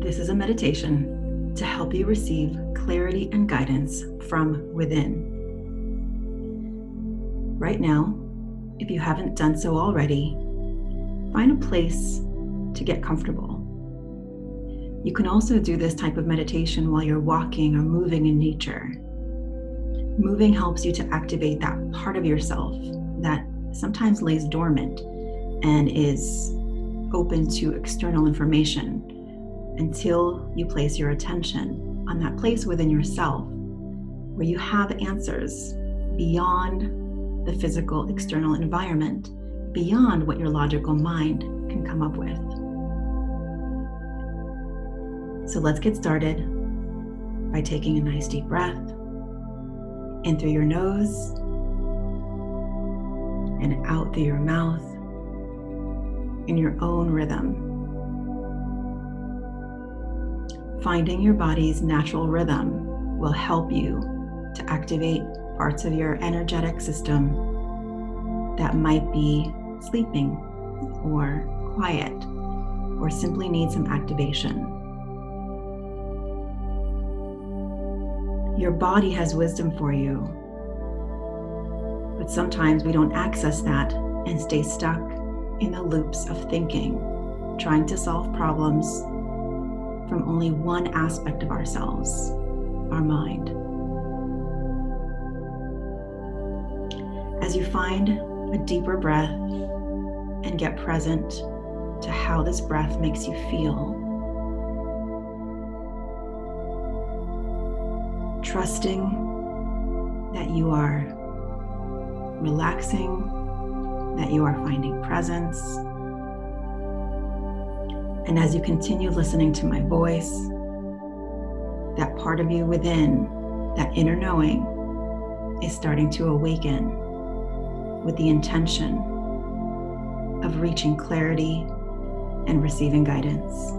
This is a meditation to help you receive clarity and guidance from within. Right now, if you haven't done so already, find a place to get comfortable. You can also do this type of meditation while you're walking or moving in nature. Moving helps you to activate that part of yourself that sometimes lays dormant and is open to external information until you place your attention on that place within yourself where you have answers beyond the physical external environment, beyond what your logical mind can come up with. So let's get started by taking a nice deep breath in through your nose and out through your mouth in your own rhythm. Finding your body's natural rhythm will help you to activate parts of your energetic system that might be sleeping or quiet or simply need some activation. Your body has wisdom for you, but sometimes we don't access that and stay stuck in the loops of thinking, trying to solve problems from only one aspect of ourselves, our mind. As you find a deeper breath and get present to how this breath makes you feel, trusting that you are relaxing, that you are finding presence and as you continue listening to my voice, that part of you within, that inner knowing, is starting to awaken with the intention of reaching clarity and receiving guidance.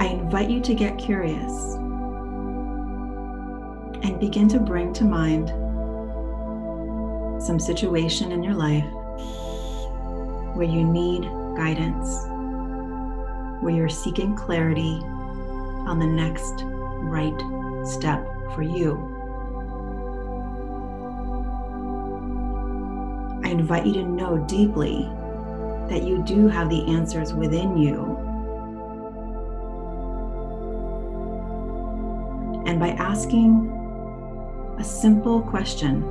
I invite you to get curious and begin to bring to mind some situation in your life where you need guidance, where you're seeking clarity on the next right step for you. I invite you to know deeply that you do have the answers within you. And by asking a simple question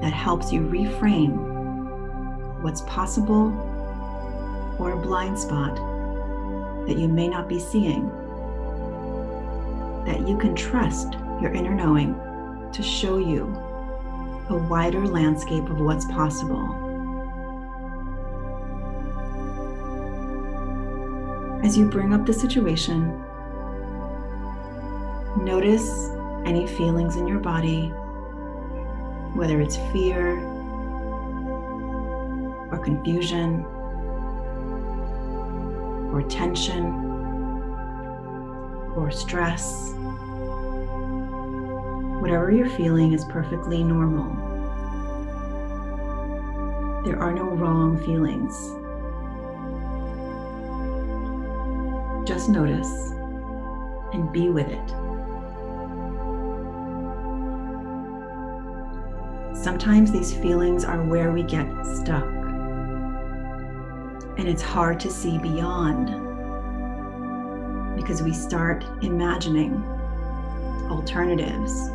that helps you reframe what's possible or a blind spot that you may not be seeing. That you can trust your inner knowing to show you a wider landscape of what's possible. As you bring up the situation, notice any feelings in your body, whether it's fear or confusion or tension or stress. Whatever you're feeling is perfectly normal. There are no wrong feelings. Just notice and be with it. Sometimes these feelings are where we get stuck and it's hard to see beyond because we start imagining alternatives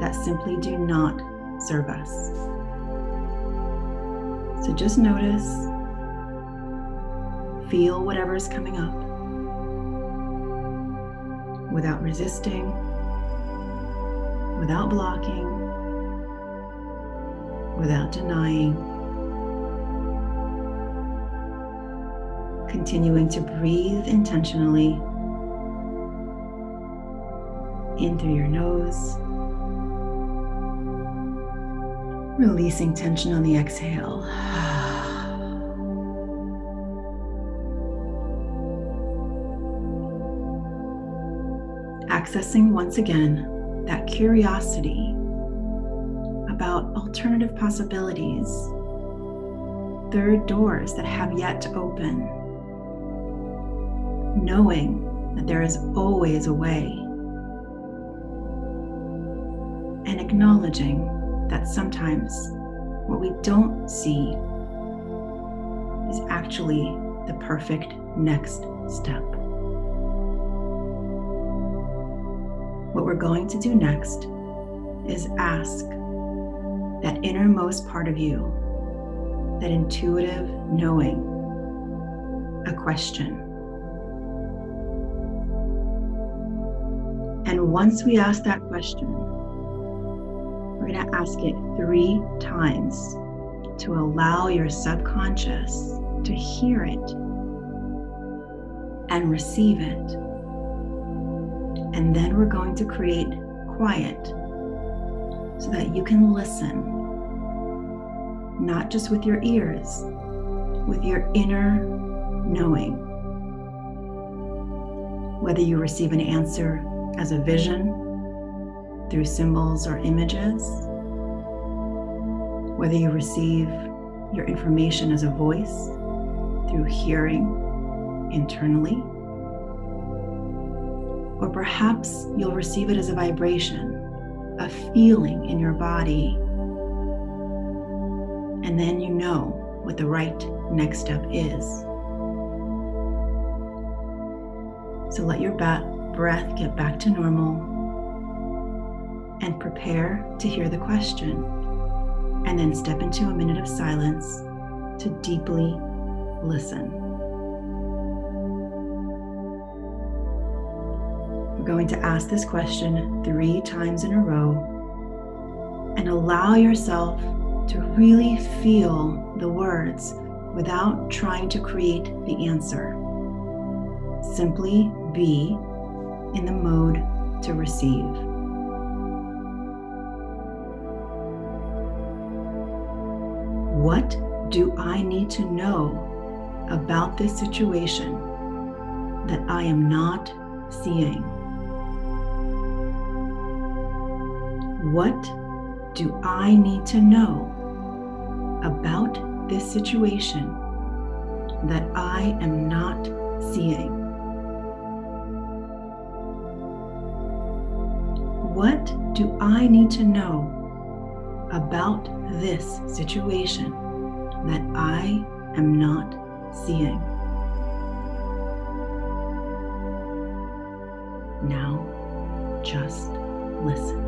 that simply do not serve us. So just notice, feel whatever is coming up without resisting, without blocking, without denying. Continuing to breathe intentionally in through your nose, releasing tension on the exhale. Accessing once again that curiosity about alternative possibilities, third doors that have yet to open knowing that there is always a way, and acknowledging that sometimes what we don't see is actually the perfect next step. What we're going to do next is ask that innermost part of you, that intuitive knowing, a question. Once we ask that question, we're going to ask it three times to allow your subconscious to hear it and receive it. And then we're going to create quiet so that you can listen, not just with your ears, with your inner knowing. Whether you receive an answer as a vision, through symbols or images, whether you receive your information as a voice through hearing internally, or perhaps you'll receive it as a vibration, a feeling in your body, and then you know what the right next step is. So let your breath get back to normal and prepare to hear the question, and then step into a minute of silence to deeply listen. We're going to ask this question three times in a row and allow yourself to really feel the words without trying to create the answer. Simply be in the mode to receive. What do I need to know about this situation that I am not seeing? What do I need to know about this situation that I am not seeing? Do I need to know about this situation that I am not seeing. Now, just listen.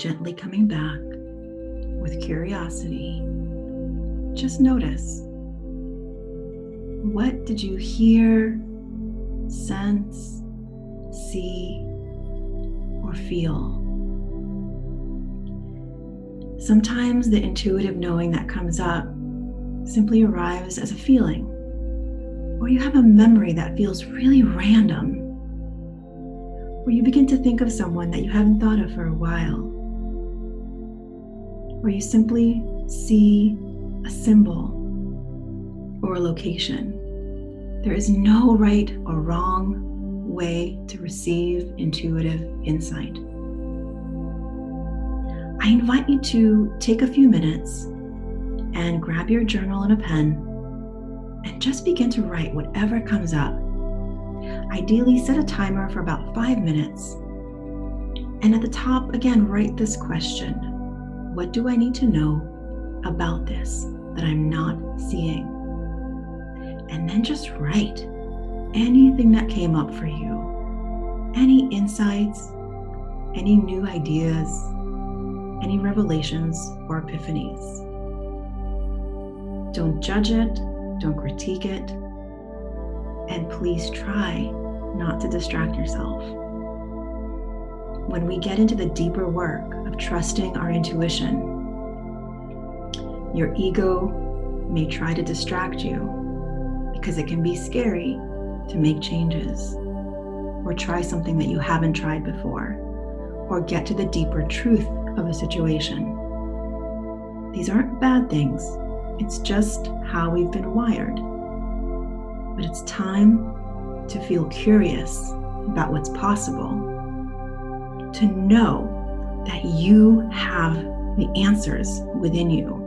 Gently coming back with curiosity, just notice what did you hear, sense, see, or feel? Sometimes the intuitive knowing that comes up simply arrives as a feeling, or you have a memory that feels really random. Or you begin to think of someone that you haven't thought of for a while. Or you simply see a symbol or a location. There is no right or wrong way to receive intuitive insight. I invite you to take a few minutes and grab your journal and a pen and just begin to write whatever comes up. Ideally, set a timer for about five minutes. And at the top, again, write this question What do I need to know about this that I'm not seeing? And then just write anything that came up for you, any insights, any new ideas, any revelations or epiphanies. Don't judge it, don't critique it, and please try not to distract yourself. When we get into the deeper work of trusting our intuition, your ego may try to distract you because it can be scary to make changes or try something that you haven't tried before or get to the deeper truth of a situation. These aren't bad things, it's just how we've been wired. But it's time to feel curious about what's possible, to know that you have the answers within you,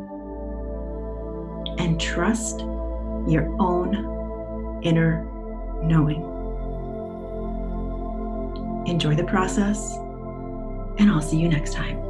and trust your own inner knowing. Enjoy the process, and I'll see you next time.